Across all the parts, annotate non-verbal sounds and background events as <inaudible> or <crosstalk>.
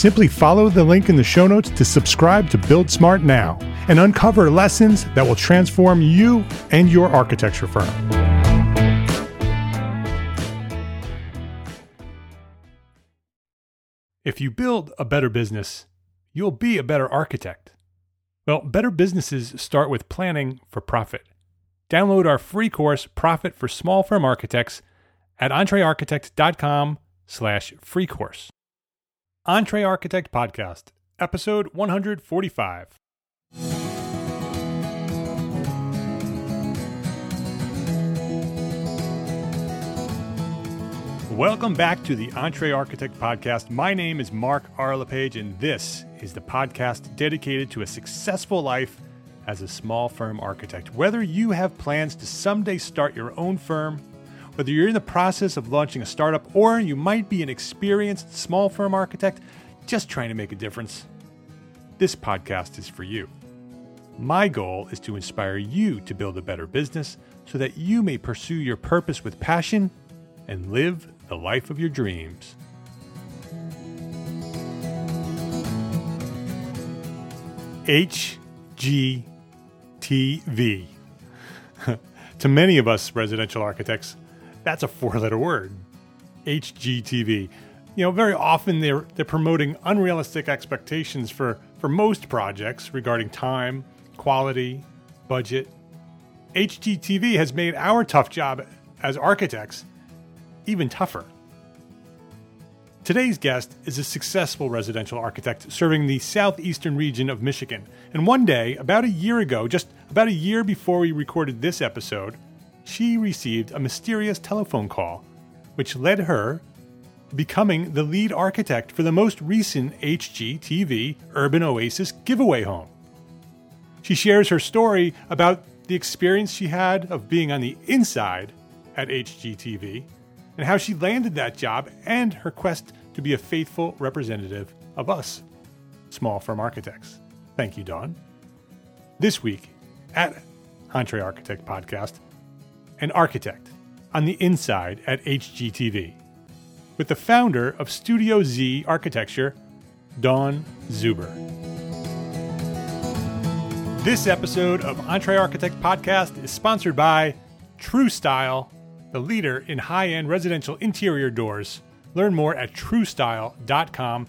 Simply follow the link in the show notes to subscribe to Build Smart now and uncover lessons that will transform you and your architecture firm. If you build a better business, you'll be a better architect. Well, better businesses start with planning for profit. Download our free course, Profit for Small Firm Architects, at entrearchitect.com slash free course. Entre Architect Podcast, episode 145. Welcome back to the Entre Architect Podcast. My name is Mark R. LePage, and this is the podcast dedicated to a successful life as a small firm architect. Whether you have plans to someday start your own firm, whether you're in the process of launching a startup, or you might be an experienced small firm architect just trying to make a difference, this podcast is for you. My goal is to inspire you to build a better business so that you may pursue your purpose with passion and live the life of your dreams. HGTV. <laughs> to many of us residential architects, that's a four letter word. HGTV. You know, very often they're, they're promoting unrealistic expectations for, for most projects regarding time, quality, budget. HGTV has made our tough job as architects even tougher. Today's guest is a successful residential architect serving the southeastern region of Michigan. And one day, about a year ago, just about a year before we recorded this episode, she received a mysterious telephone call, which led her to becoming the lead architect for the most recent HGTV Urban Oasis giveaway home. She shares her story about the experience she had of being on the inside at HGTV and how she landed that job and her quest to be a faithful representative of us, small firm architects. Thank you, Dawn. This week at Entre Architect Podcast, an architect on the inside at HGTV with the founder of Studio Z Architecture, Dawn Zuber. This episode of Entre Architect Podcast is sponsored by TruStile the leader in high end residential interior doors. Learn more at trustile.com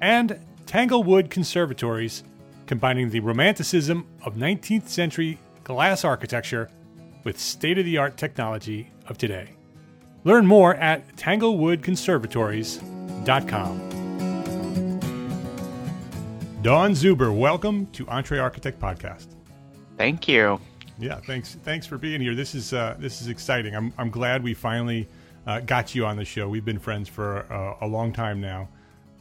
and Tanglewood Conservatories, combining the romanticism of 19th century glass architecture with state of the art technology of today. Learn more at tanglewoodconservatories.com. Dawn Zuber, welcome to Entre Architect Podcast. Thank you. Yeah, thanks. Thanks for being here. This is uh, this is exciting. I'm I'm glad we finally uh, got you on the show. We've been friends for uh, a long time now,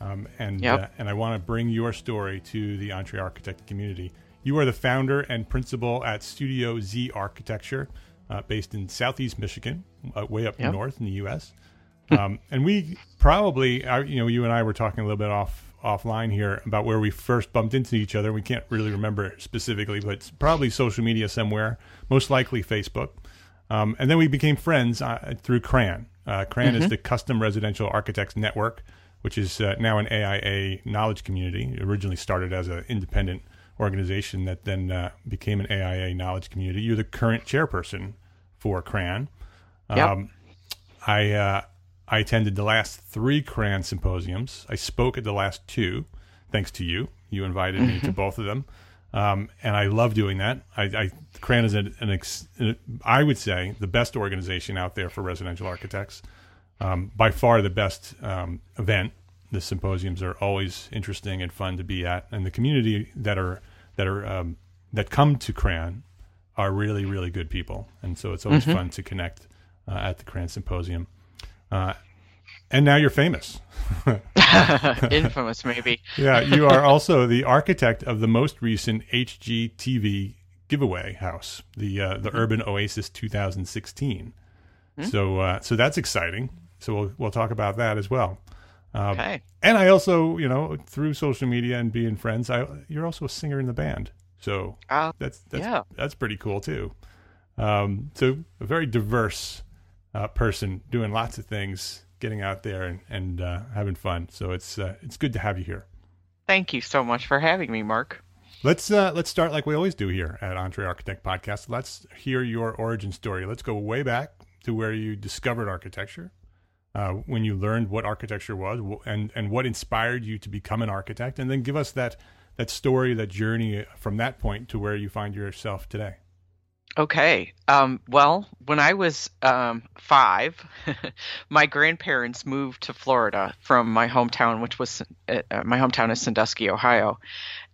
um, and Yep. uh, and I want to bring your story to the Entre Architect community. You are the founder and principal at Studio Z Architecture, uh, based in Southeast Michigan, uh, way up Yep. north in the U.S. Um, <laughs> and we probably, uh, you know, you and I were talking a little bit off offline here about where we first bumped into each other. We can't really remember specifically, but it's probably social media somewhere, most likely Facebook. Um, and then we became friends uh, through CRAN. Uh, CRAN is the Custom Residential Architects Network, which is uh, now an AIA knowledge community. It originally started as an independent organization that then uh, became an AIA knowledge community. You're the current chairperson for CRAN. Yep. Um, I uh, I attended the last three CRAN symposiums. I spoke at the last two, thanks to you. You invited me to both of them, um, and I love doing that. I, I CRAN is an, an ex, I would say the best organization out there for residential architects. Um, by far the best um, event. The symposiums are always interesting and fun to be at, and the community that are that are um, that come to CRAN are really really good people, and so it's always fun to connect uh, at the CRAN symposium. Uh, and now you're famous. <laughs> Infamous, maybe. <laughs> Yeah, you are also the architect of the most recent HGTV giveaway house, the uh, the Urban Oasis 2016. So uh, so that's exciting. So we'll we'll talk about that as well. Um, Okay. And I also, you know, through social media and being friends, I you're also a singer in the band. So Uh, that's that's Yeah. that's pretty cool too. Um, so a very diverse uh, person doing lots of things, getting out there and, and uh, having fun. So it's uh, it's good to have you here. thank you so much for having me, Mark. Let's uh, let's start like we always do here at Entre Architect Podcast. Let's hear your origin story. Let's go way back to where you discovered architecture, uh, when you learned what architecture was, and and what inspired you to become an architect, and then give us that that story, that journey from that point to where you find yourself today. Okay. Um, well, when I was um, five, <laughs> my grandparents moved to Florida from my hometown, which was uh, uh, my hometown is Sandusky, Ohio,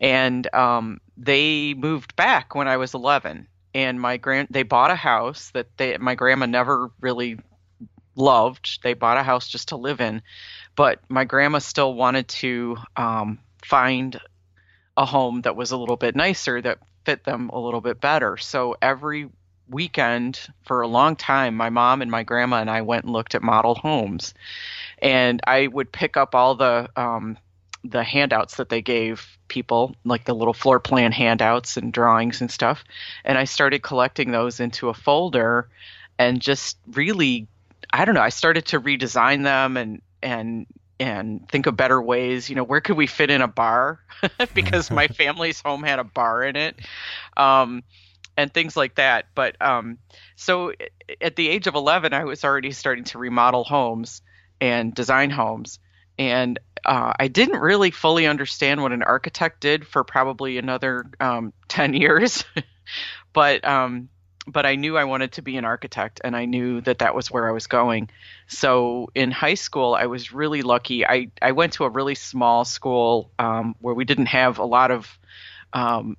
and um, they moved back when I was 11. And my grand they bought a house that they my grandma never really loved. They bought a house just to live in, but my grandma still wanted to um, find a home that was a little bit nicer that fit them a little bit better. So every weekend for a long time, my mom and my grandma and I went and looked at model homes, and I would pick up all the um, the handouts that they gave people, like the little floor plan handouts and drawings and stuff, and I started collecting those into a folder, and just really, I don't know, I started to redesign them and and and think of better ways. You know, where could we fit in a bar? <laughs> because my <laughs> family's home had a bar in it, um, and things like that. But um, so at the age of 11, I was already starting to remodel homes and design homes. And uh, I didn't really fully understand what an architect did for probably another um, 10 years. <laughs> but um, but I knew I wanted to be an architect and I knew that that was where I was going. So in high school, I was really lucky. I, I went to a really small school um, where we didn't have a lot of um,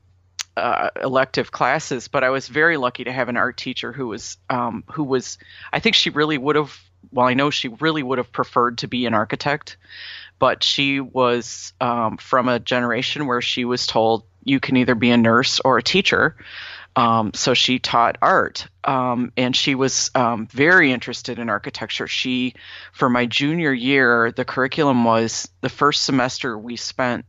uh, elective classes, but I was very lucky to have an art teacher who was um, who was. I think she really would have. Well, I know she really would have preferred to be an architect, but she was um, from a generation where she was told you can either be a nurse or a teacher. Um, so she taught art, um, and she was um, very interested in architecture. She, for my junior year, the curriculum was the first semester we spent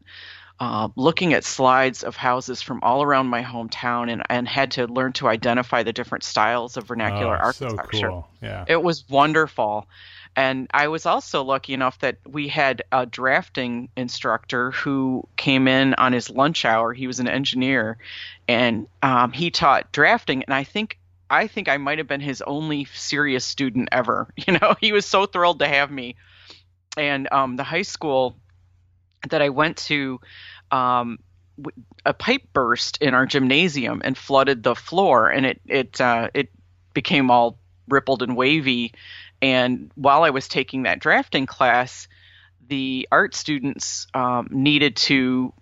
uh, looking at slides of houses from all around my hometown, and, and had to learn to identify the different styles of vernacular Oh, so architecture. cool. Yeah. It was wonderful. And I was also lucky enough that we had a drafting instructor who came in on his lunch hour. He was an engineer, and um, he taught drafting. And I think I think I might have been his only serious student ever. <laughs> You know, he was so thrilled to have me. And um, the high school that I went to, um, a pipe burst in our gymnasium and flooded the floor, and it it uh, it became all rippled and wavy. And while I was taking that drafting class, the art students um, needed to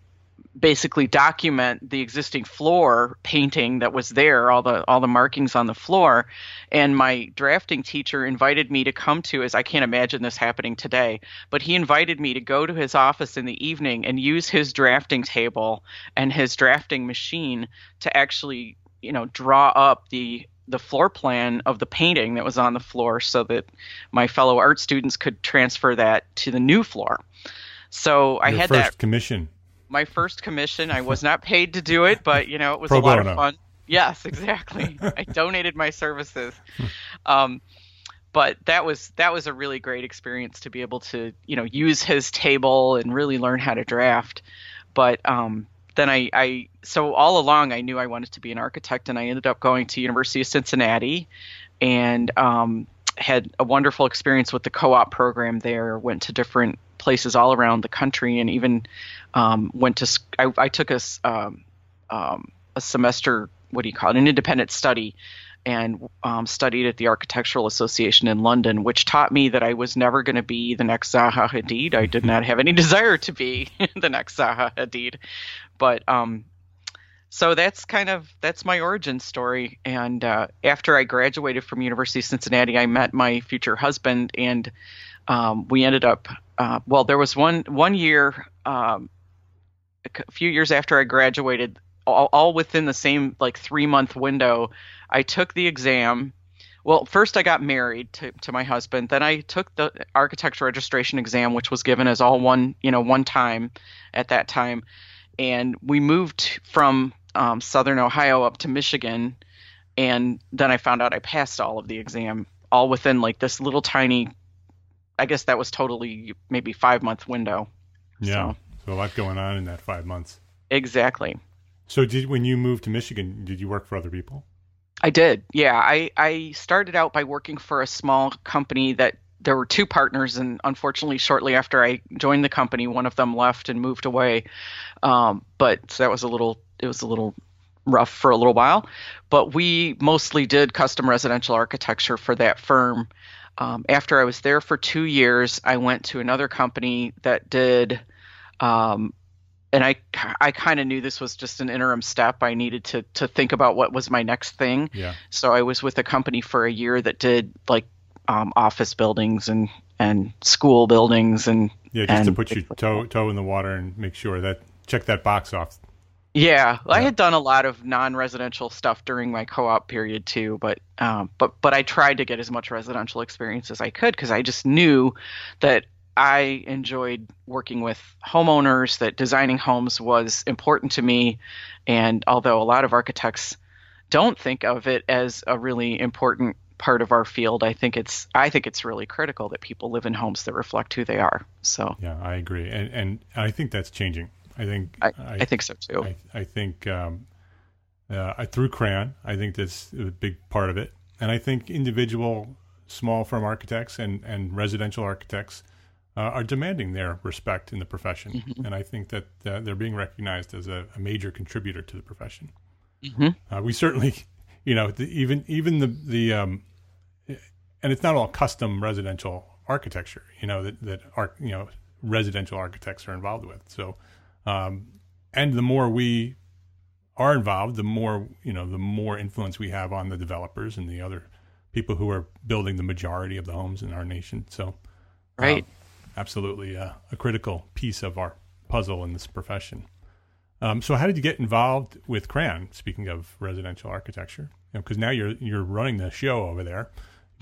basically document the existing floor painting that was there, all the all the markings on the floor. And my drafting teacher invited me to come to as I can't imagine this happening today, but he invited me to go to his office in the evening and use his drafting table and his drafting machine to actually, you know, draw up the the floor plan of the painting that was on the floor so that my fellow art students could transfer that to the new floor. So I had first that commission my first commission. I was not paid to do it, but you know, it was Pro a lot bono. of fun. Yes, exactly. I donated my services. Um, but that was that was a really great experience to be able to you know use his table and really learn how to draft. But um, then I, I so all along I knew I wanted to be an architect, and I ended up going to University of Cincinnati, and um, had a wonderful experience with the co-op program there. Went to different places all around the country, and even um, went to. I, I took a um, um, a semester. What do you call it? An independent study, and um, studied at the Architectural Association in London, which taught me that I was never going to be the next Zaha Hadid. I did not have any <laughs> desire to be the next Zaha Hadid, but um, so that's kind of that's my origin story. And uh, after I graduated from University of Cincinnati, I met my future husband, and um, we ended up uh, well, there was one one year, um, a few years after I graduated, all, all within the same like three month window. I took the exam. Well, first I got married to, to my husband. Then I took the architecture registration exam, which was given as all one, you know, one time at that time. And we moved from um, Southern Ohio up to Michigan. And then I found out I passed all of the exam, all within like this little tiny I guess that was totally maybe five month window. Yeah, so. so. a lot going on in that five months. Exactly. So did when you moved to Michigan, did you work for other people? I did. Yeah, I I started out by working for a small company that there were two partners, and unfortunately, shortly after I joined the company, one of them left and moved away. Um, but so that was a little it was a little rough for a little while. But we mostly did custom residential architecture for that firm. Um, after I was there for two years, I went to another company that did, um, and I I kind of knew this was just an interim step. I needed to to think about what was my next thing. Yeah. So I was with a company for a year that did like um, office buildings and and school buildings and yeah, just and, to put your toe toe in the water and make sure that check that box off. Yeah, I had done a lot of non-residential stuff during my co-op period too, but um, but but I tried to get as much residential experience as I could because I just knew that I enjoyed working with homeowners, that designing homes was important to me, and although a lot of architects don't think of it as a really important part of our field, I think it's I think it's really critical that people live in homes that reflect who they are. So yeah, I agree, and and I think that's changing. I think I, I, I think so too. I, I think um, uh, through CRAN, I think that's a big part of it, and I think individual small firm architects and and residential architects uh, are demanding their respect in the profession, mm-hmm. and I think that uh, they're being recognized as a, a, major contributor to the profession. Mm-hmm. Uh, we certainly, you know, the, even even the the um, and it's not all custom residential architecture, you know, that that are you know residential architects are involved with. So um, and the more we are involved, the more you know, the more influence we have on the developers and the other people who are building the majority of the homes in our nation. So, right, um, absolutely uh, a critical piece of our puzzle in this profession. Um, so, how did you get involved with CRAN? Speaking of residential architecture, because you know, now you're you're running the show over there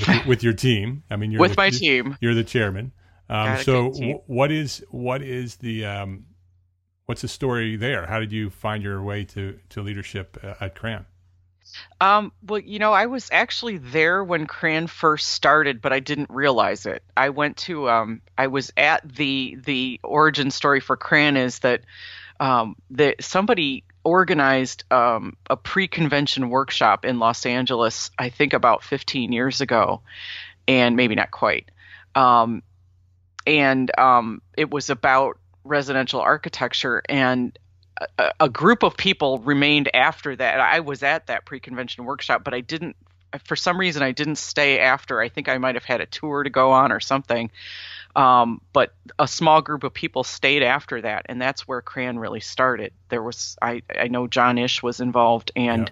with, with your team. I mean, you're with the, my team. You're the chairman. Um, so, w- what is what is the um, what's the story there? How did you find your way to to leadership uh, at CRAN? Um, well, you know, I was actually there when Cran first started, but I didn't realize it. I went to, um, I was at the the origin story for Cran is that um, that somebody organized um, a pre-convention workshop in Los Angeles, I think about 15 years ago, and maybe not quite. Um, and um, it was about residential architecture and a, a, group of people remained after that. I was at that pre-convention workshop, but I didn't for some reason I didn't stay after. I think I might have had a tour to go on or something. Um, but a small group of people stayed after that, and that's where CRAN really started. There was I I know John Ish was involved and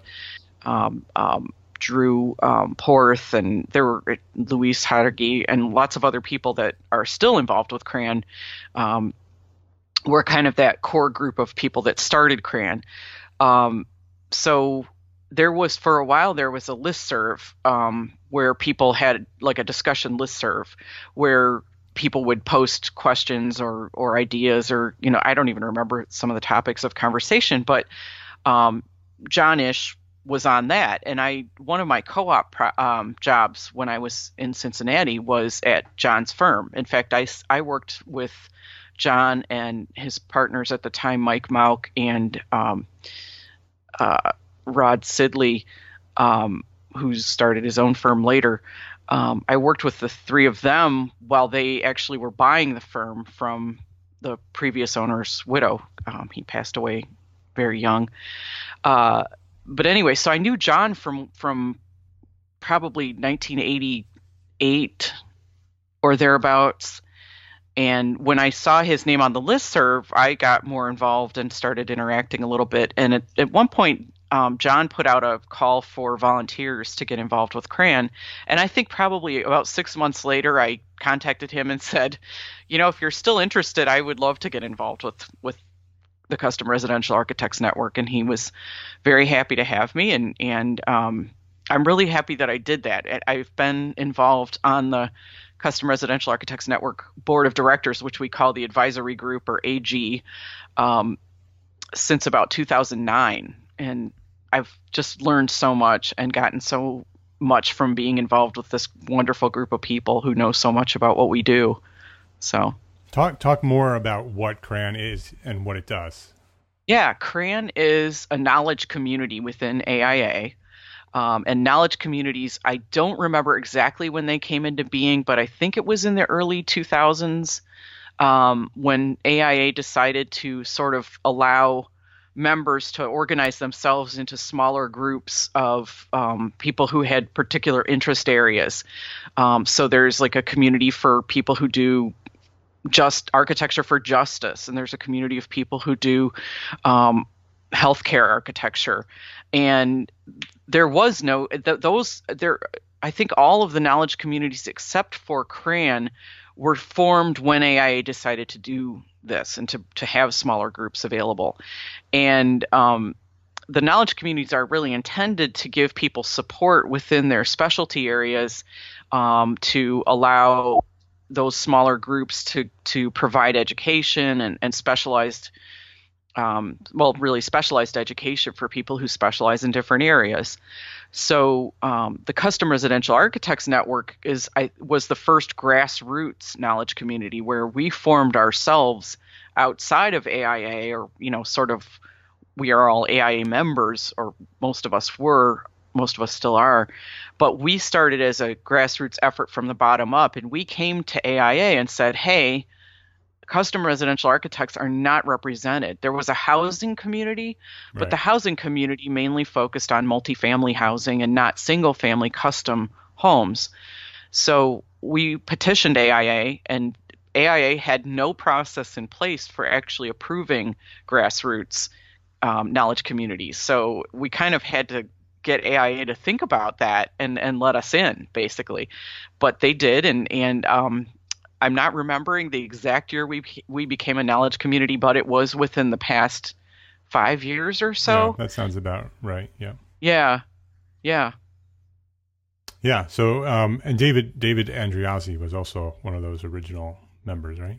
yeah. um, um, Drew um, Porth and there were uh, Luis Jauregui and lots of other people that are still involved with CRAN. Um, were kind of that core group of people that started CRAN. Um, so there was for a while there was a list serve um, where people had like a discussion list serve where people would post questions or or ideas or you know I don't even remember some of the topics of conversation, but um, John Ish was on that, and I one of my co-op pro, um, jobs when I was in Cincinnati was at John's firm. In fact, I I worked with John and his partners at the time, Mike Mauk and um, uh, Rod Sidley, um, who started his own firm later. Um, I worked with the three of them while they actually were buying the firm from the previous owner's widow. Um, he passed away very young. Uh, but anyway, so I knew John from from probably 1988 or thereabouts. And when I saw his name on the list serve, I got more involved and started interacting a little bit. And at, at one point, um, John put out a call for volunteers to get involved with CRAN. And I think probably about six months later, I contacted him and <laughs> said, you know, if you're still interested, I would love to get involved with, with the Custom Residential Architects Network. And he was very happy to have me. And, and um, I'm really happy that I did that. I've been involved on the Custom Residential Architects Network Board of Directors, which we call the Advisory Group or AG, um, since about 2009. And I've just learned so much and gotten so much from being involved with this wonderful group of people who know so much about what we do. So, talk talk more about what CRAN is and what it does. Yeah, CRAN is a knowledge community within AIA. Um, and knowledge communities, I don't remember exactly when they came into being, but I think it was in the early 2000s um, when AIA decided to sort of allow members to organize themselves into smaller groups of um, people who had particular interest areas. Um, so there's like a community for people who do just architecture for justice, and there's a community of people who do um, healthcare architecture, and there was no th- those there. I think all of the knowledge communities except for CRAN were formed when AIA decided to do this and to, to have smaller groups available. And um, the knowledge communities are really intended to give people support within their specialty areas um, to allow those smaller groups to to provide education and, and specialized um, well really specialized education for people who specialize in different areas. So um, the Custom Residential Architects Network is I, was the first grassroots knowledge community where we formed ourselves outside of AIA, or you know, sort of, we are all AIA members, or most of us were, most of us still are, but we started as a grassroots effort from the bottom up, and we came to AIA and said, hey custom residential architects are not represented. There was a housing community, but right. the housing community mainly focused on multifamily housing and not single family custom homes. So we petitioned AIA, and AIA had no process in place for actually approving grassroots um, knowledge communities. So we kind of had to get AIA to think about that and, and let us in, basically. But they did, and and um, I'm not remembering the exact year we we became a knowledge community, but it was within the past five years or so. Yeah, that sounds about right. Yeah. Yeah. Yeah. Yeah. So, um, and David David Andreozzi was also one of those original members, right?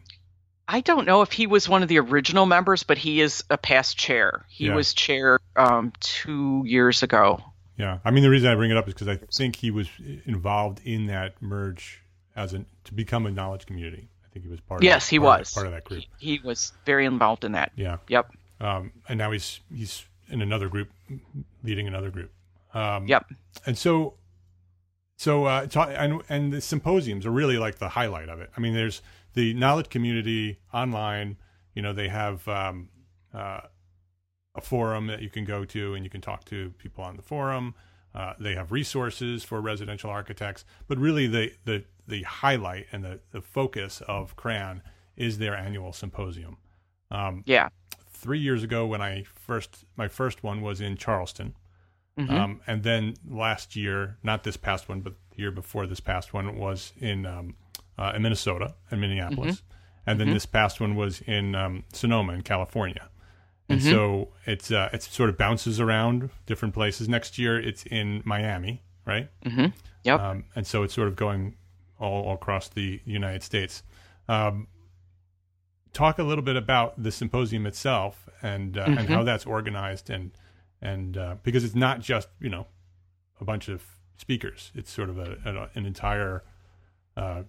I don't know if he was one of the original members, but he is a past chair. He yeah. was chair um, two years ago. Yeah, I mean the reason I bring it up is because I think he was involved in that merge as an to become a knowledge community. I think he was part. Yes, of he was part of that group. He, he, was very involved in that. Yeah. Yep. Um, and now he's he's in another group, leading another group. Um, yep. And so, so uh, and and the symposiums are really like the highlight of it. I mean, there's the knowledge community online. You know, they have um, uh, a forum that you can go to, and you can talk to people on the forum. Uh, they have resources for residential architects, but really the, the the highlight and the, the focus of CRAN is their annual symposium. Um, yeah. Three years ago, when I first my first one was in Charleston, mm-hmm. um, and then last year, not this past one, but the year before this past one was in um, uh, in Minnesota and Minneapolis, mm-hmm. and then mm-hmm. this past one was in um, Sonoma in California. And mm-hmm. so it's uh, it sort of bounces around different places. Next year, it's in Miami, right? Mm-hmm. Yep. Um, and so it's sort of going all, all across the United States. Um, talk a little bit about the symposium itself and uh, mm-hmm. and how mm-hmm. that's organized and and uh, because it's not just you know a bunch of speakers. It's sort of a, a an entire. Uh,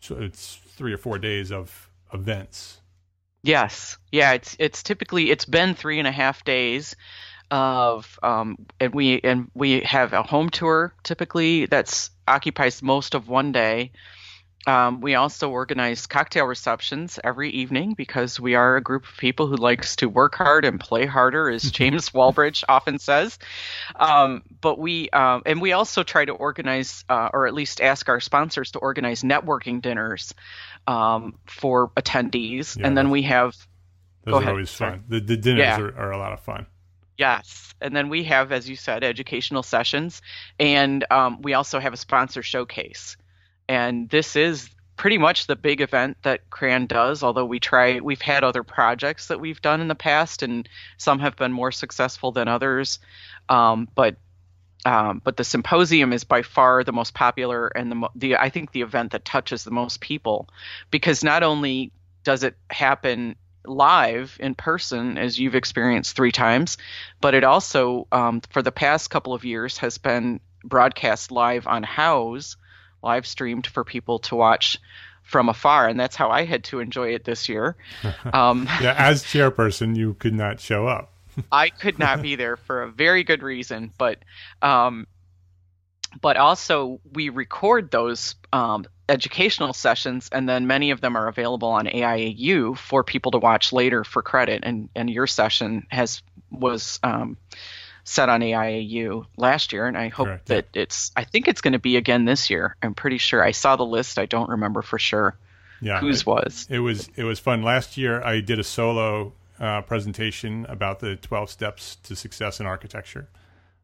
so it's three or four days of events Yes, yeah. It's it's typically it's been three and a half days of um, and we and we have a home tour typically that's occupies most of one day. Um, we also organize cocktail receptions every evening because we are a group of people who likes to work hard and play harder, as <laughs> James Walbridge often says. Um, but we um, and we also try to organize, uh, or at least ask our sponsors to organize networking dinners um, for attendees, yeah, and then we have. Those are ahead. always fun. The, the dinners yeah. are, are a lot of fun. Yes. And then we have, as you said, educational sessions. And um, we also have a sponsor showcase. And this is pretty much the big event that CRAN does, although we try, we've had other projects that we've done in the past, and some have been more successful than others. Um, but um, but the symposium is by far the most popular and the, the I think the event that touches the most people because not only does it happen live in person as you've experienced three times, but it also um, for the past couple of years has been broadcast live on Houzz, live streamed for people to watch from afar, and that's how I had to enjoy it this year. <laughs> Um, yeah, as chairperson, you could not show up. <laughs> I could not be there for a very good reason, but um, but also we record those um, educational sessions, and then many of them are available on AIAU for people to watch later for credit. And and your session has was um, set on AIAU last year, and I hope Correct, that it's. I think it's going to be again this year. I'm pretty sure. I saw the list. I don't remember for sure. Yeah, whose it, was. It was it was fun. Last year I did a solo uh, presentation about the 12 steps to success in architecture,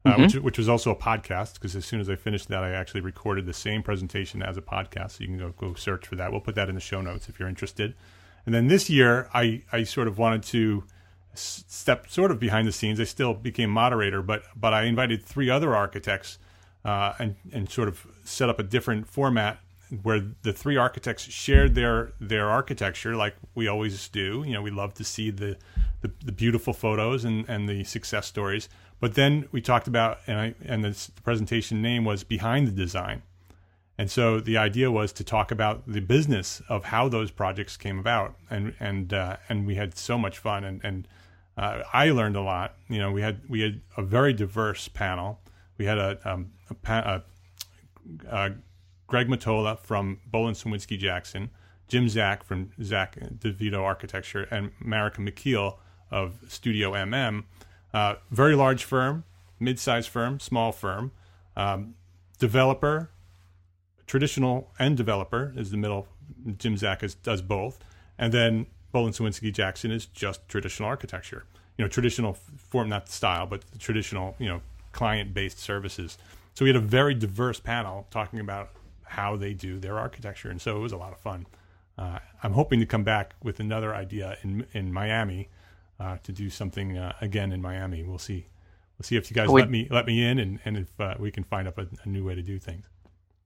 uh, mm-hmm. which, which was also a podcast because as soon as I finished that, I actually recorded the same presentation as a podcast. So you can go, go search for that. We'll put that in the show notes if you're interested. And then this year, I, I sort of wanted to step sort of behind the scenes. I still became moderator, but but I invited three other architects uh, and and sort of set up a different format where the three architects shared their their architecture like we always do. You know, we love to see the the, the beautiful photos and, and the success stories. But then we talked about and I and the presentation name was behind the design. And so the idea was to talk about the business of how those projects came about, and and uh, and we had so much fun, and and uh, I learned a lot. You know, we had we had a very diverse panel. We had a, um, a, a, a Greg Mottola from Bohlin Cywinski Jackson, Jim Zack from Zack DeVito Architecture, and Marica McKeel of Studio MM. Uh, very large firm, mid-sized firm, small firm, um, developer, traditional and developer is the middle. Jim Zack is, does both, and then Bohlin Cywinski Jackson is just traditional architecture. You know, traditional form, not style, but traditional, you know, client-based services. So we had a very diverse panel talking about how they do their architecture. And so it was a lot of fun. Uh, I'm hoping to come back with another idea in in Miami uh, to do something uh, again in Miami. We'll see. We'll see if you guys we, let me let me in, and and if uh, we can find up a, a, new way to do things.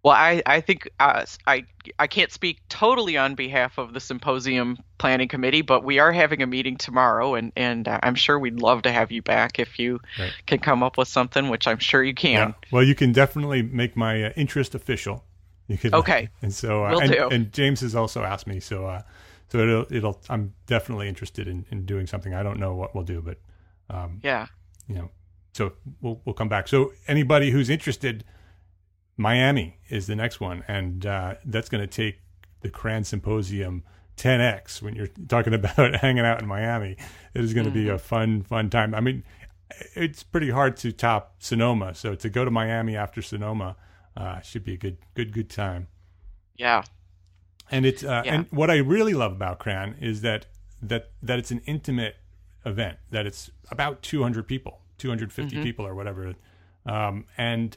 Well, I I think uh, I I can't speak totally on behalf of the symposium planning committee, but we are having a meeting tomorrow, and and uh, I'm sure we'd love to have you back if you right. can come up with something, which I'm sure you can. Yeah. Well, you can definitely make my interest official you could okay, <laughs> and so uh, and, and, James has also asked me, so uh, so it'll it'll I'm definitely interested in, in doing something. I don't know what we'll do, but um, yeah, you know, so we'll we'll come back. So anybody who's interested, Miami is the next one, and uh, that's going to take the CRAN Symposium 10x when you're talking <laughs> about hanging out in Miami. It is going to mm-hmm. be a fun fun time. I mean, it's pretty hard to top Sonoma, so to go to Miami after Sonoma uh, should be a good, good, good time. Yeah. And it's uh, Yeah. and what I really love about Cran is that that that it's an intimate event. That it's about 200 people, 250 people or whatever, um, and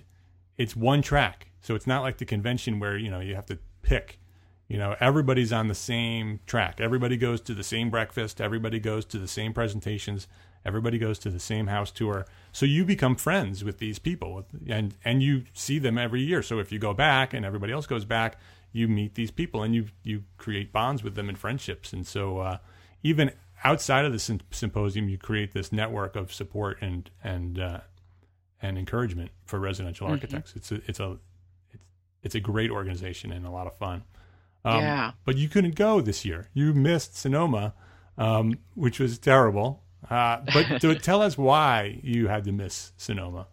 it's one track. So it's not like the convention where you know you have to pick. You know, everybody's on the same track. Everybody goes to the same breakfast. Everybody goes to the same presentations. Everybody goes to the same house tour. So you become friends with these people, and and you see them every year. So if you go back and everybody else goes back, you meet these people and you you create bonds with them and friendships. And so uh, even outside of the sym- symposium, you create this network of support and and uh, and encouragement for residential architects. It's a it's a it's, it's a great organization and a lot of fun. Um, Yeah. But you couldn't go this year. You missed Sonoma, um, which was terrible. Uh, but <laughs> to tell us why you had to miss Sonoma.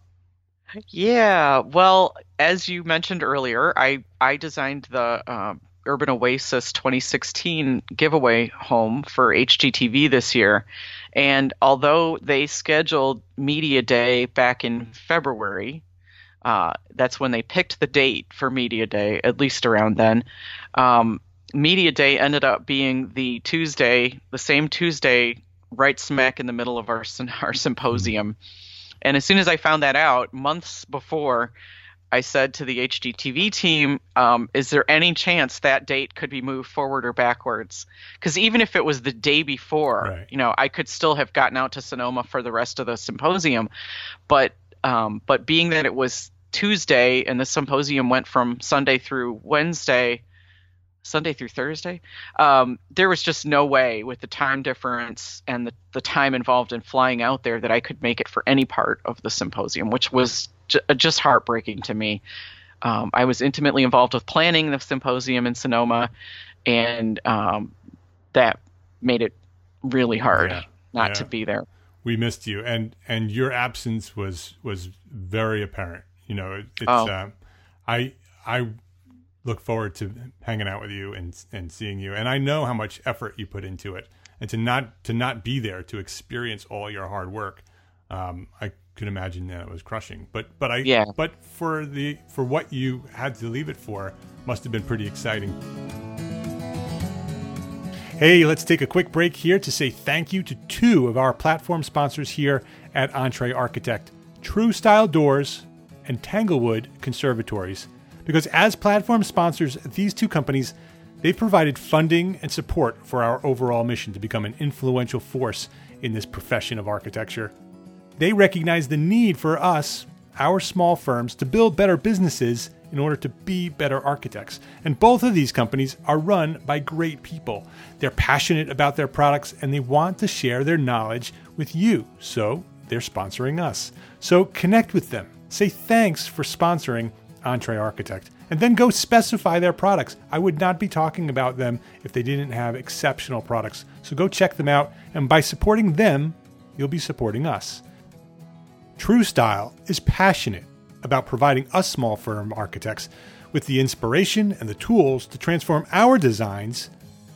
Yeah, well, as you mentioned earlier, I I designed the um, Urban Oasis 2016 giveaway home for HGTV this year, and although they scheduled Media Day back in February, uh, that's when they picked the date for Media Day, at least around then. Um, Media Day ended up being the Tuesday, the same Tuesday, right smack in the middle of our our symposium. And as soon as I found that out, months before, I said to the HGTV team, um, "Is there any chance that date could be moved forward or backwards? Because even if it was the day before, Right. you know, I could still have gotten out to Sonoma for the rest of the symposium. But um, but being that it was Tuesday and the symposium went from Sunday through Wednesday, Sunday through Thursday, um, there was just no way with the time difference and the, the time involved in flying out there that I could make it for any part of the symposium, which was ju- just heartbreaking to me. Um, I was intimately involved with planning the symposium in Sonoma, and um, that made it really hard Yeah, not yeah. to be there. we missed you and and your absence was was very apparent you know it, it's Oh. uh, i i look forward to hanging out with you and and seeing you and i know how much effort you put into it and to not to not be there to experience all your hard work um i could imagine that it was crushing but but i Yeah. but for the for what you had to leave it for must have been pretty exciting Hey, let's take a quick break here to say thank you to two of our platform sponsors here at Entre Architect TruStile Doors and Tanglewood Conservatories. Because as platform sponsors, these two companies they've provided funding and support for our overall mission to become an influential force in this profession of architecture. They recognize the need for us, our small firms, to build better businesses in order to be better architects. And both of these companies are run by great people. They're passionate about their products and they want to share their knowledge with you. So they're sponsoring us. So connect with them. Say thanks for sponsoring Entre Architect. And then go specify their products. I would not be talking about them if they didn't have exceptional products. So go check them out. And by supporting them, you'll be supporting us. TruStile is passionate about providing us small firm architects with the inspiration and the tools to transform our designs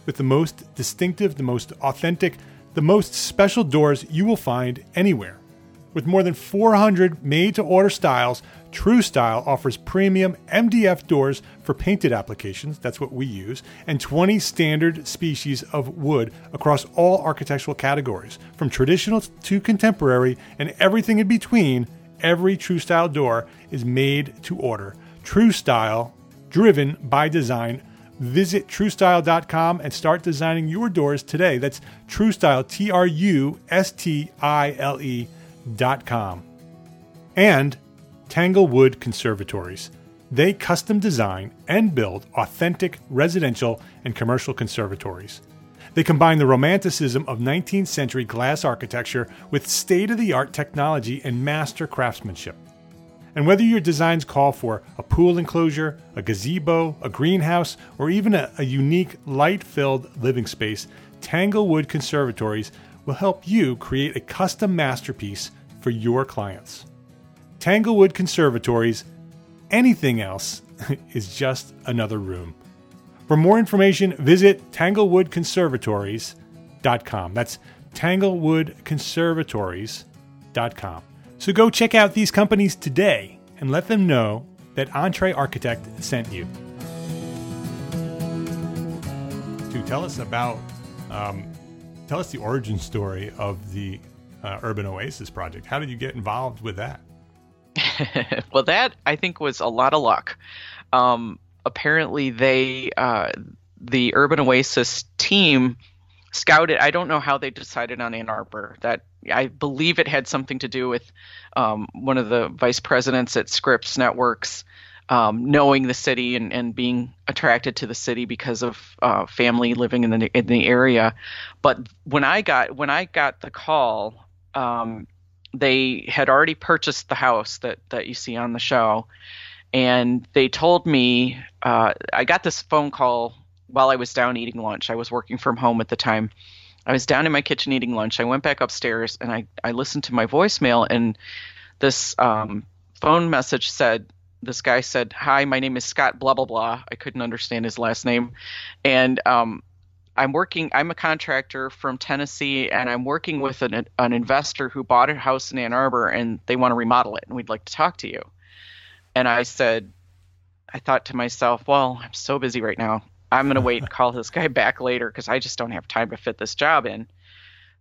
with the most distinctive, the most authentic, the most special doors you will find anywhere. With more than 400 made to order styles, TruStile offers premium MDF doors for painted applications, that's what we use, and 20 standard species of wood across all architectural categories, from traditional to contemporary and everything in between. Every TruStile door is made to order. TruStile, driven by design. Visit trustile.com and start designing your doors today. That's TruStile, T R U S T I L E dot com. And Tanglewood Conservatories. They custom design and build authentic residential and commercial conservatories. They combine the romanticism of 19th century glass architecture with state of the art technology and master craftsmanship. And whether your designs call for a pool enclosure, a gazebo, a greenhouse, or even a, a unique light filled living space, Tanglewood Conservatories will help you create a custom masterpiece for your clients. Tanglewood Conservatories, anything else <laughs> is just another room. For more information, visit tanglewoodconservatories.com. That's tanglewoodconservatories.com. So go check out these companies today and let them know that Entre Architect sent you. To tell us about um, tell us the origin story of the uh, Urban Oasis project. How did you get involved with that? <laughs> well, that I think was a lot of luck. Um, apparently, they uh, the Urban Oasis team scouted. I don't know how they decided on Ann Arbor. That I believe it had something to do with um, one of the vice presidents at Scripps Networks um, knowing the city and, and being attracted to the city because of uh, family living in the in the area. But when I got when I got the call, um, they had already purchased the house that that you see on the show, and they told me uh, I got this phone call while I was down eating lunch. I was working from home at the time. I was down in my kitchen eating lunch. I went back upstairs and I, I listened to my voicemail, and this um, phone message said, this guy said, "Hi, my name is Scott. Blah blah blah." I couldn't understand his last name, and um, I'm working. I'm a contractor from Tennessee, and I'm working with an an investor who bought a house in Ann Arbor, and they want to remodel it, and we'd like to talk to you. And I said, I thought to myself, well, I'm so busy right now. I'm gonna wait and <laughs> call this guy back later because I just don't have time to fit this job in.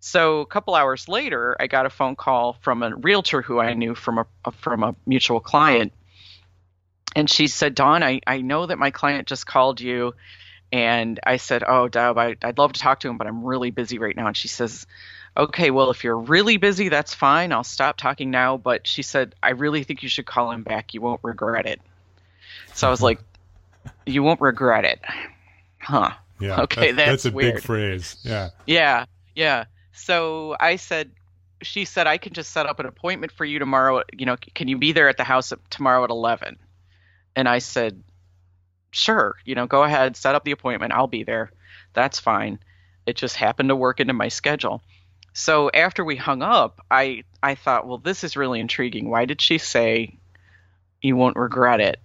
So a couple hours later, I got a phone call from a realtor who I knew from a from a mutual client and she said, Dawn, I, I know that my client just called you. And I said, Oh, Deb, I, I'd love to talk to him, but I'm really busy right now. And she says, Okay, well, if you're really busy, that's fine. I'll stop talking now. But she said, I really think you should call him back. You won't regret it. So I was like, <laughs> You won't regret it. Huh. Yeah. <laughs> Okay, that's, that's a weird. big phrase. Yeah. Yeah. Yeah. So I said, she said, I can just set up an appointment for you tomorrow. You know, can you be there at the house tomorrow at 11? And I said, sure, you know, go ahead, set up the appointment. I'll be there. That's fine. It just happened to work into my schedule. So after we hung up, I I thought, well, this is really intriguing. Why did she say you won't regret it?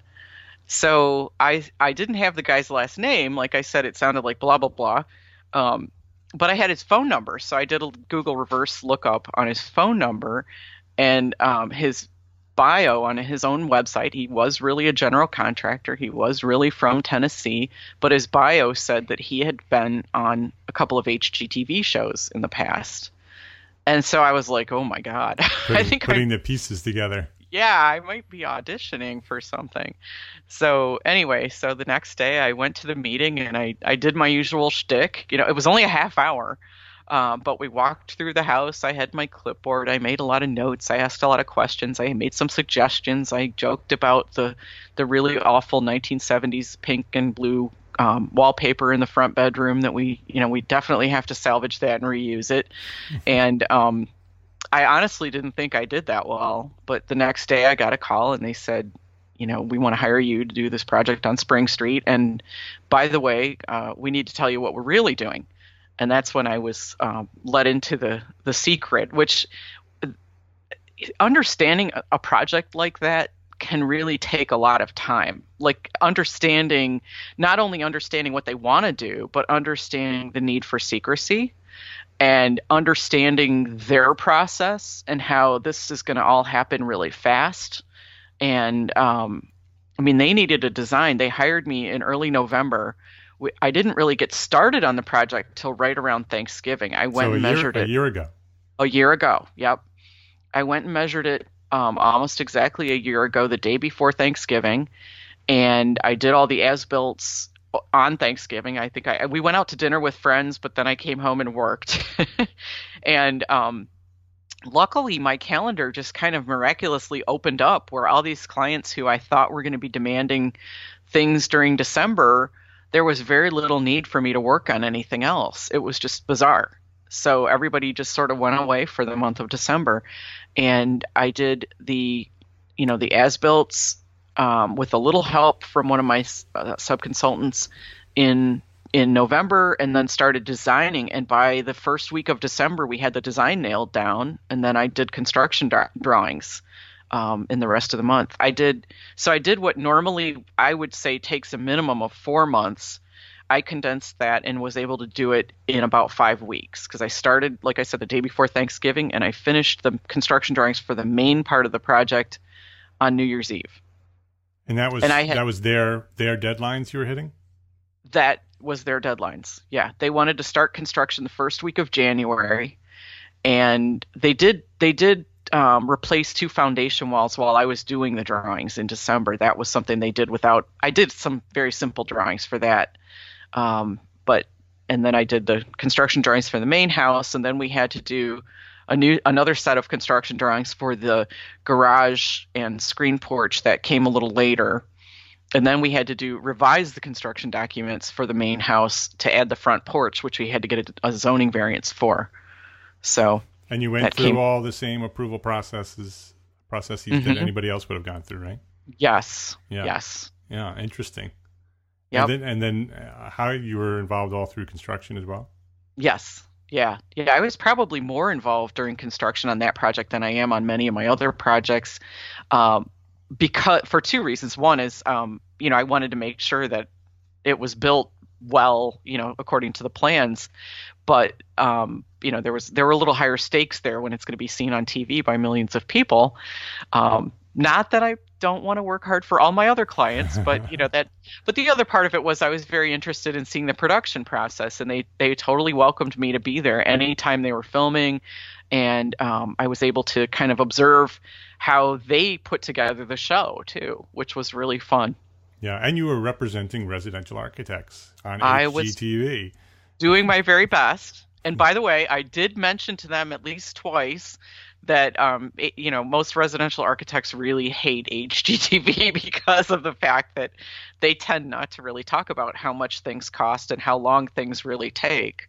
So I I didn't have the guy's last name. Like I said, it sounded like blah blah blah. Um, but I had his phone number, so I did a Google reverse lookup on his phone number, and um, his bio on his own website. He was really a general contractor. He was really from Tennessee, but his bio said that he had been on a couple of HGTV shows in the past. And so I was like, "Oh my god!" <laughs> Putting, I think putting I'm, putting the pieces together. Yeah, I might be auditioning for something. So anyway, so the next day I went to the meeting and I I did my usual shtick. You know, it was only a half hour. Um, but we walked through the house. I had my clipboard. I made a lot of notes. I asked a lot of questions. I made some suggestions. I joked about the the really awful 1970s pink and blue um, wallpaper in the front bedroom that we you know we definitely have to salvage that and reuse it. <laughs> and um, I honestly didn't think I did that well. But the next day I got a call and they said, you know, we want to hire you to do this project on Spring Street. And by the way, uh, we need to tell you what we're really doing and that's when I was um, led into the the secret, which understanding a, project like that can really take a lot of time. Like understanding, not only understanding what they want to do, but understanding the need for secrecy and understanding their process and how this is going to all happen really fast. And um, I mean, they needed a design. They hired me in early November we, I didn't really get started on the project till right around Thanksgiving. I went so and measured year, it a year ago. A year ago, yep. I went and measured it um, almost exactly a year ago, the day before Thanksgiving, and I did all the as-built on Thanksgiving. I think I we went out to dinner with friends, but then I came home and worked. <laughs> and um, luckily, my calendar just kind of miraculously opened up, where all these clients who I thought were going to be demanding things during December there was very little need for me to work on anything else. It was just bizarre. So everybody just sort of went away for the month of December, and I did the, you know, the as builts um, with a little help from one of my uh, sub consultants in in November, and then started designing. And by the first week of December, we had the design nailed down, and then I did construction dra- drawings um, in the rest of the month. I did so I did what normally I would say takes a minimum of four months. I condensed that and was able to do it in about five weeks because I started, like I said, the day before Thanksgiving, and I finished the construction drawings for the main part of the project on New Year's Eve. And that was and I had, that was their their deadlines you were hitting. that was their deadlines. Yeah, they wanted to start construction the first week of January, and they did. They did um, replace two foundation walls while I was doing the drawings in December. That was something they did without. I did some very simple drawings for that, um, but and then I did the construction drawings for the main house, and then we had to do a new another set of construction drawings for the garage and screen porch that came a little later. And then we had to do revise the construction documents for the main house to add the front porch, which we had to get a, a zoning variance for. So and you went through came, all the same approval processes processes mm-hmm. that anybody else would have gone through, right? Yes. Yeah. Yes. Yeah. Interesting. Yeah. And then, and then uh, how you were involved all through construction as well? Yes. Yeah. Yeah. I was probably more involved during construction on that project than I am on many of my other projects. Um, because for two reasons. One is, um, you know, I wanted to make sure that it was built well, you know, according to the plans. But um, you know, there was there were a little higher stakes there when it's going to be seen on TV by millions of people. Um, not that I don't want to work hard for all my other clients, but <laughs> you know that. But the other part of it was I was very interested in seeing the production process, and they they totally welcomed me to be there anytime they were filming, and um, I was able to kind of observe how they put together the show too, which was really fun. Yeah, and you were representing residential architects on I HGTV. Was doing my very best. And by the way, I did mention to them at least twice that um, it, you know most residential architects really hate HGTV <laughs> because of the fact that they tend not to really talk about how much things cost and how long things really take.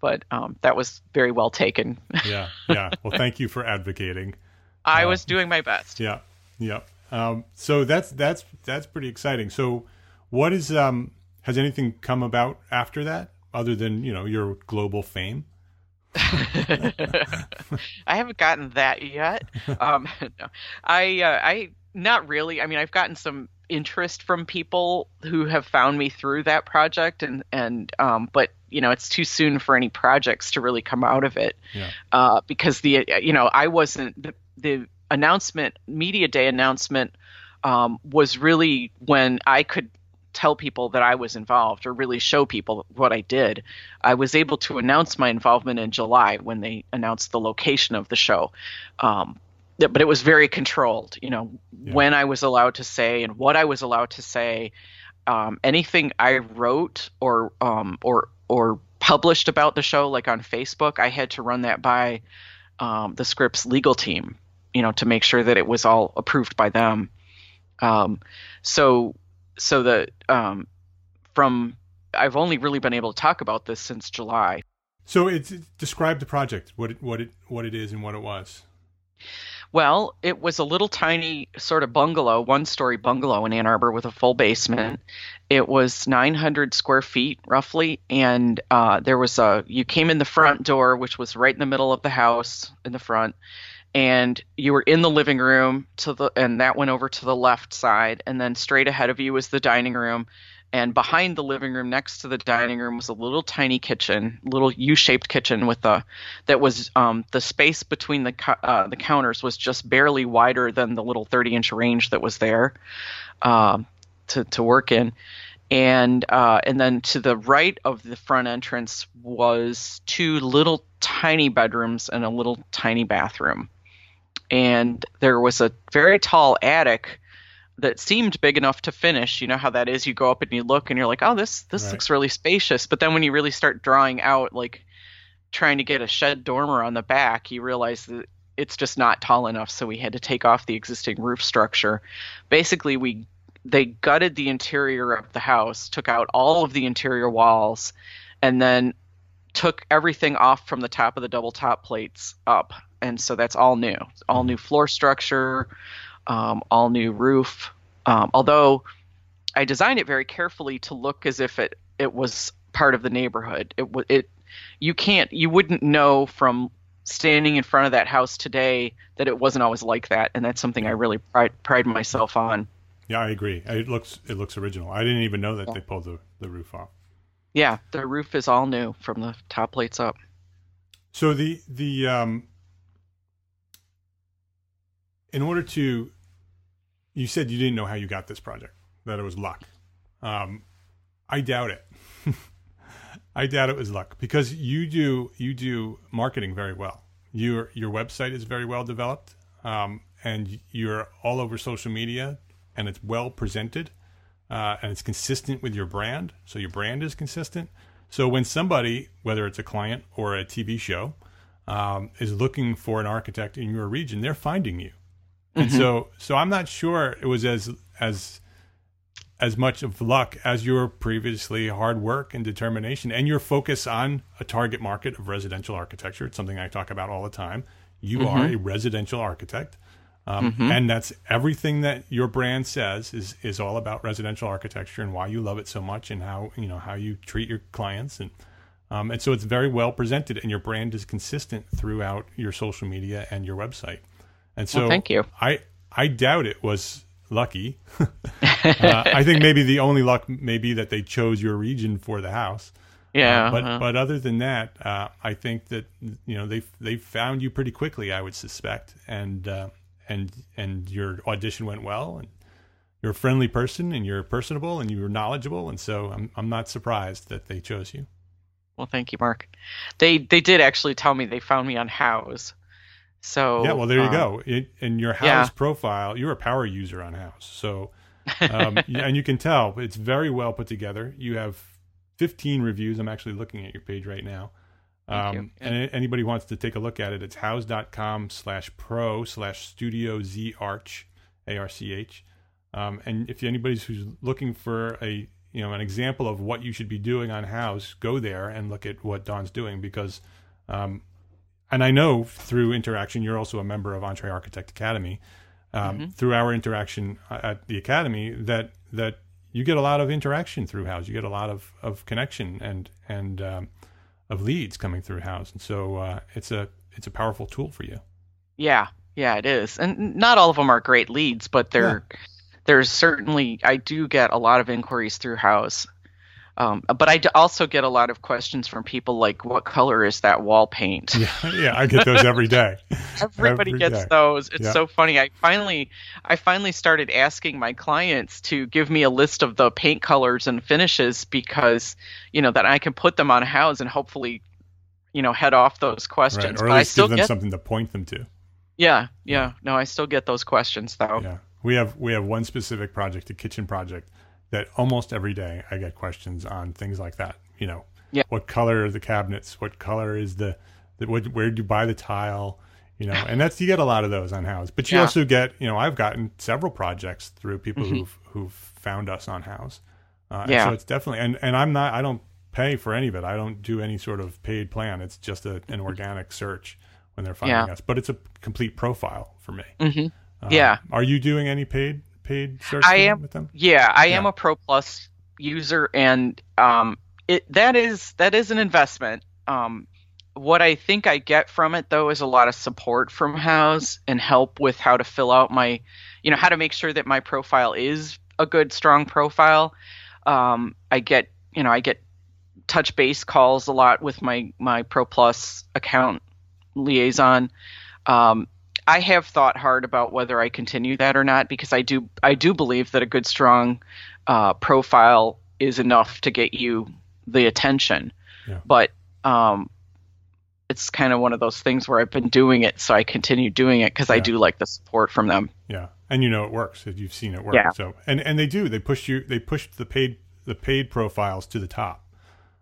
But um, that was very well taken. yeah, yeah. Well, thank you for advocating. <laughs> I uh, was doing my best. Yeah, yeah. Um, so that's that's that's pretty exciting. So, what is um, has anything come about after that, other than you know your global fame? <laughs> I haven't gotten that yet. <laughs> Um, <laughs> no. I uh, I not really. I mean, I've gotten some interest from people who have found me through that project, and and um, but you know, it's too soon for any projects to really come out of it, yeah. uh, because the you know I wasn't the, the announcement media day announcement um, was really when I could tell people that I was involved or really show people what I did. I was able to announce my involvement in July when they announced the location of the show. Um, but it was very controlled, you know, yeah. when I was allowed to say and what I was allowed to say. Um, anything I wrote or um, or or published about the show, like on Facebook, I had to run that by um, the script's legal team, you know, to make sure that it was all approved by them. Um, so so the um, from I've only really been able to talk about this since July. So it's describe the project, what it, what it what it is and what it was. Well, it was a little tiny sort of bungalow, one story bungalow in Ann Arbor with a full basement. It was 900 square feet roughly, and uh, there was a you came in the front door, which was right in the middle of the house in the front, and you were in the living room to the and that went over to the left side and then straight ahead of you was the dining room and behind the living room next to the dining room was a little tiny kitchen little u-shaped kitchen with a that was um, the space between the uh, the counters was just barely wider than the little 30 inch range that was there uh, to to work in. And uh, and then to the right of the front entrance was two little tiny bedrooms and a little tiny bathroom and there was a very tall attic that seemed big enough to finish. You know how that is. You go up and you look, and you're like, "Oh, this this right. looks really spacious." But then when you really start drawing out, like trying to get a shed dormer on the back, you realize that it's just not tall enough. So we had to take off the existing roof structure. Basically, we they gutted the interior of the house, took out all of the interior walls, and then took everything off from the top of the double top plates up and so that's all new, all new floor structure, um, all new roof. Um, although I designed it very carefully to look as if it it was part of the neighborhood. It was it you can't you wouldn't know from standing in front of that house today that it wasn't always like that, and that's something I really pride pride myself on. Yeah, I agree. It looks it looks original. I didn't even know that yeah. they pulled the, the roof off. Yeah, the roof is all new from the top plates up. So the the um in order to, you said you didn't know how you got this project, that it was luck. Um, I doubt it. <laughs> I doubt it was luck because you do you do marketing very well. Your your website is very well developed, um, and you're all over social media, and it's well presented, uh, and it's consistent with your brand. So your brand is consistent. So when somebody, whether it's a client or a TV show, um, is looking for an architect in your region, they're finding you. And Mm-hmm. so, so I'm not sure it was as as as much of luck as your previously hard work and determination and your focus on a target market of residential architecture. It's something I talk about all the time. You Mm-hmm. are a residential architect. Um, And that's everything that your brand says is is all about residential architecture and why you love it so much and how you know how you treat your clients and um, and so it's very well presented and your brand is consistent throughout your social media and your website. And so Well, thank you. I I doubt it was lucky. <laughs> <laughs> uh, I think maybe the only luck may be that they chose your region for the house. Yeah. Uh, but uh, but other than that, uh, I think that you know they they found you pretty quickly. I would suspect, and uh, and and your audition went well, and you're a friendly person, and you're personable, and you're knowledgeable, and so I'm I'm not surprised that they chose you. well, thank you, Mark. They they did actually tell me they found me on Houzz. So yeah, well there you um, go. It, in your Houzz yeah. profile, you're a power user on Houzz, so um, <laughs> and you can tell it's very well put together. You have 15 reviews. I'm actually looking at your page right now. Um, you. and anybody wants to take a look at it, it's houzz.com slash pro slash studio z arch, A R C H. Um, and if anybody's who's looking for a you know an example of what you should be doing on Houzz, go there and look at what Dawn's doing because um, and I know through interaction, you're also a member of Entre Architect Academy. Um, Through our interaction at the academy, that that you get a lot of interaction through Houzz. You get a lot of, of connection and and um, of leads coming through Houzz, and so uh, it's a it's a powerful tool for you. Yeah, yeah, it is, and not all of them are great leads, but they're there's certainly I do get a lot of inquiries through Houzz. Um, but I d- also get a lot of questions from people like, "What color is that wall paint?" Yeah, yeah, I get those every day. <laughs> Everybody Every gets day. those. It's Yeah. so funny. I finally, I finally started asking my clients to give me a list of the paint colors and finishes because, you know, that I can put them on a house and hopefully, you know, head off those questions. Right, or but at I still give them get, something to point them to. yeah, yeah. No, I still get those questions though. Yeah, we have we have one specific project, a kitchen project, that almost every day I get questions on things like that. You know, Yeah. what color are the cabinets? What color is the, the what, where do you buy the tile? You know, and that's you get a lot of those on Houzz, but you Yeah. also get you know I've gotten several projects through people Mm-hmm. who've who've found us on Houzz. Uh, Yeah. so it's definitely and and I'm not I don't pay for any of it. I don't do any sort of paid plan. It's just a, an organic search when they're finding Yeah. us, but it's a complete profile for me. hmm Um, Yeah. Are you doing any paid paid search I am- with them? Yeah, I am a Pro Plus user, and um, it that is that is an investment. Um, what I think I get from it though is a lot of support from Houzz and help with how to fill out my, you know, how to make sure that my profile is a good, strong profile. Um, I get, you know, I get touch base calls a lot with my my Pro Plus account liaison. Um, I have thought hard about whether I continue that or not because I do I do believe that a good strong uh, profile is enough to get you the attention. Yeah. But um, it's kind of one of those things where I've been doing it, so I continue doing it because I do like the support from them. Yeah, and you know it works. if You've seen it work. Yeah. So and and they do. They push you. They push the paid the paid profiles to the top.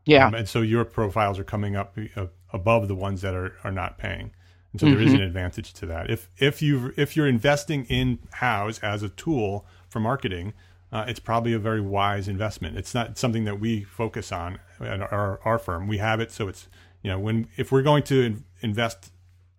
Yeah, Um, and so your profiles are coming up uh, above the ones that are, are not paying. And so there is Mm-hmm. an advantage to that. If if you if you're investing in Houzz as a tool for marketing, uh, it's probably a very wise investment. It's not something that we focus on at our, our firm. We have it, so it's you know when if we're going to in- invest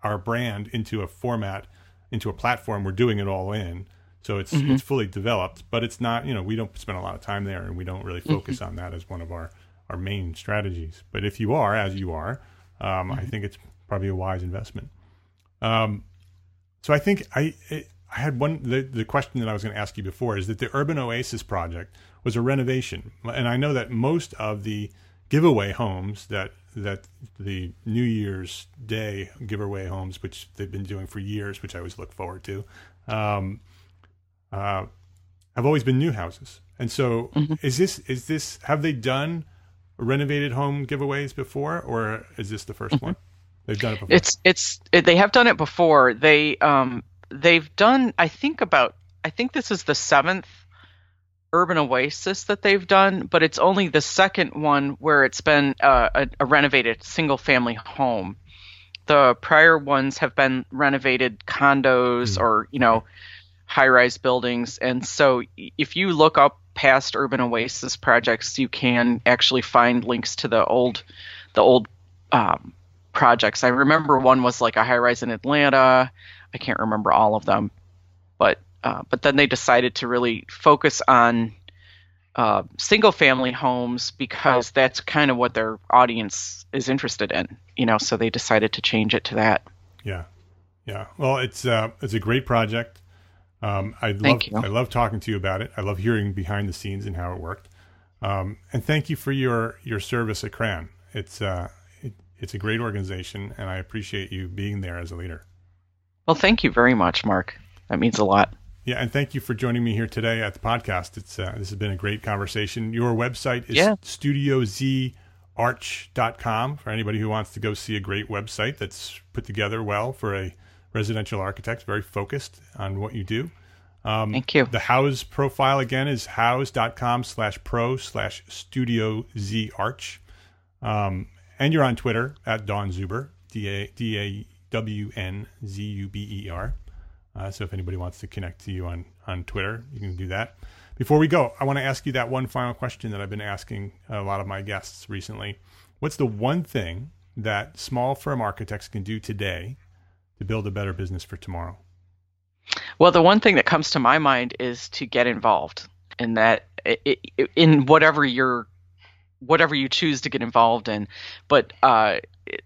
our brand into a format, into a platform, we're doing it all in. So it's Mm-hmm. it's fully developed, but it's not you know we don't spend a lot of time there, and we don't really focus on that as one of our our main strategies. But if you are, as you are, um, I think it's probably a wise investment. Um, so I think I it, I had one the, the question that I was going to ask you before is that the Urban Oasis project was a renovation, and I know that most of the giveaway homes that that the New Year's Day giveaway homes, which they've been doing for years, which I always look forward to, um, uh, have always been new houses. And so, Mm-hmm. is this is this have they done renovated home giveaways before, or is this the 1st one? They've done it before. It's it's it, they have done it before. They um they've done I think about I think this is the seventh urban oasis that they've done, but it's only the second one where it's been uh, a, a renovated single family home. The prior ones have been renovated condos or you know high rise buildings, and so if you look up past urban oasis projects, you can actually find links to the old the old um, projects. I remember one was like a high rise in Atlanta. I can't remember all of them, but uh, but then they decided to really focus on uh, single family homes because that's kind of what their audience is interested in. You know, so they decided to change it to that. Yeah, yeah. Well, it's uh, it's a great project. Um, I love Thank you. I love talking to you about it. I love hearing behind the scenes and how it worked. Um, and thank you for your your service at CRAN. It's uh, it's a great organization, and I appreciate you being there as a leader. Well, thank you very much, Mark. That means a lot. Yeah, and thank you for joining me here today at the podcast. It's uh, this has been a great conversation. Your website is Yeah. studiozarch.com for anybody who wants to go see a great website that's put together well for a residential architect, very focused on what you do. Um, Thank you. The Houzz profile again is houzz.com slash pro slash studio z arch. Um, and you're on Twitter at Dawn Zuber, D A D A W N Z U B E R. Uh, so if anybody wants to connect to you on, on Twitter, you can do that. Before we go, I want to ask you that one final question that I've been asking a lot of my guests recently. What's the one thing that small firm architects can do today to build a better business for tomorrow? Well, the one thing that comes to my mind is to get involved in that in whatever you're whatever you choose to get involved in. But uh,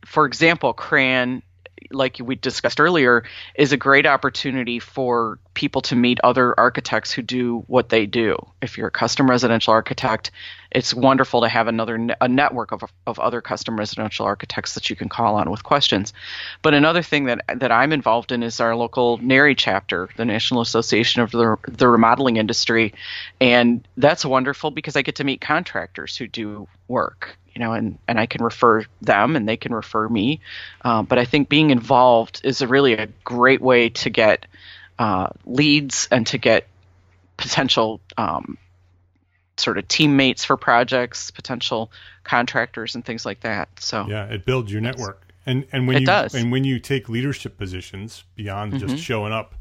for example, CRAN, like we discussed earlier, is a great opportunity for people to meet other architects who do what they do. If you're a custom residential architect, it's wonderful to have another a network of, of other custom residential architects that you can call on with questions. But another thing that that I'm involved in is our local NARI chapter, the National Association of the, the Remodeling Industry, and that's wonderful because I get to meet contractors who do work, you know, and and I can refer them and they can refer me. Uh, but I think being involved is a really a great way to get uh, leads and to get potential um, sort of teammates for projects, potential contractors, and things like that. So Yeah, it builds your network. And and when It you does. and when you take leadership positions beyond just showing up,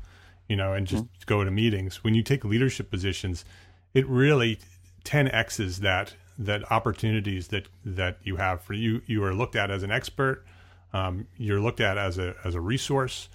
you know, and just go to meetings, when you take leadership positions, it really 10x's that that opportunities that that you have for you you are looked at as an expert, um, you're looked at as a as a resource.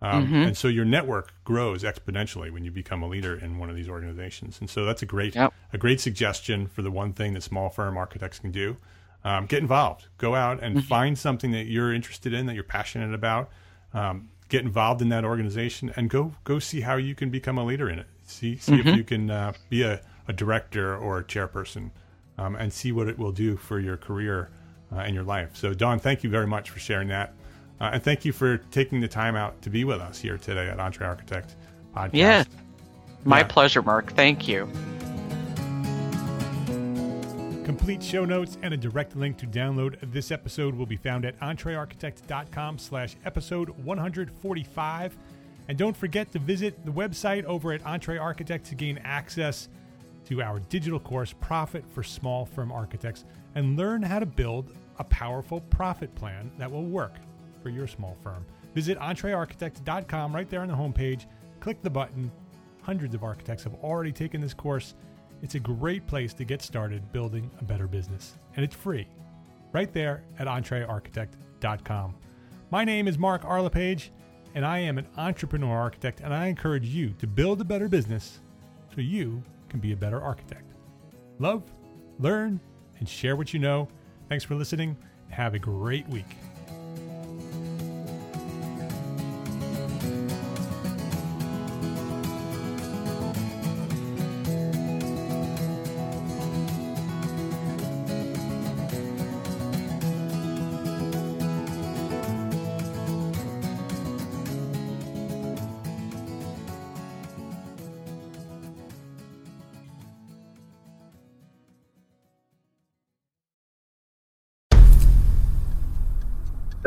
Um, And so your network grows exponentially when you become a leader in one of these organizations. And so that's a great Yep. a great suggestion for the one thing that small firm architects can do. Um, get involved. Go out and find something that you're interested in, that you're passionate about. Um, get involved in that organization, and go go see how you can become a leader in it. See see if you can uh, be a, a director or a chairperson, um, and see what it will do for your career uh, and your life. So, Dawn, thank you very much for sharing that, uh, and thank you for taking the time out to be with us here today at Entre Architect Podcast. Yeah. my Yeah. pleasure, Mark. Thank you. Complete show notes and a direct link to download this episode will be found at entrearchitect.com slash episode 145. And don't forget to visit the website over at Entre Architect to gain access to our digital course, Profit for Small Firm Architects, and learn how to build a powerful profit plan that will work for your small firm. Visit entrearchitect.com right there on the homepage. Click the button. Hundreds of architects have already taken this course. It's a great place to get started building a better business, and it's free right there at entrearchitect.com. My name is Mark R. LePage, and I am an entrepreneur architect, and I encourage you to build a better business so you can be a better architect. Love, learn, and share what you know. Thanks for listening. Have a great week.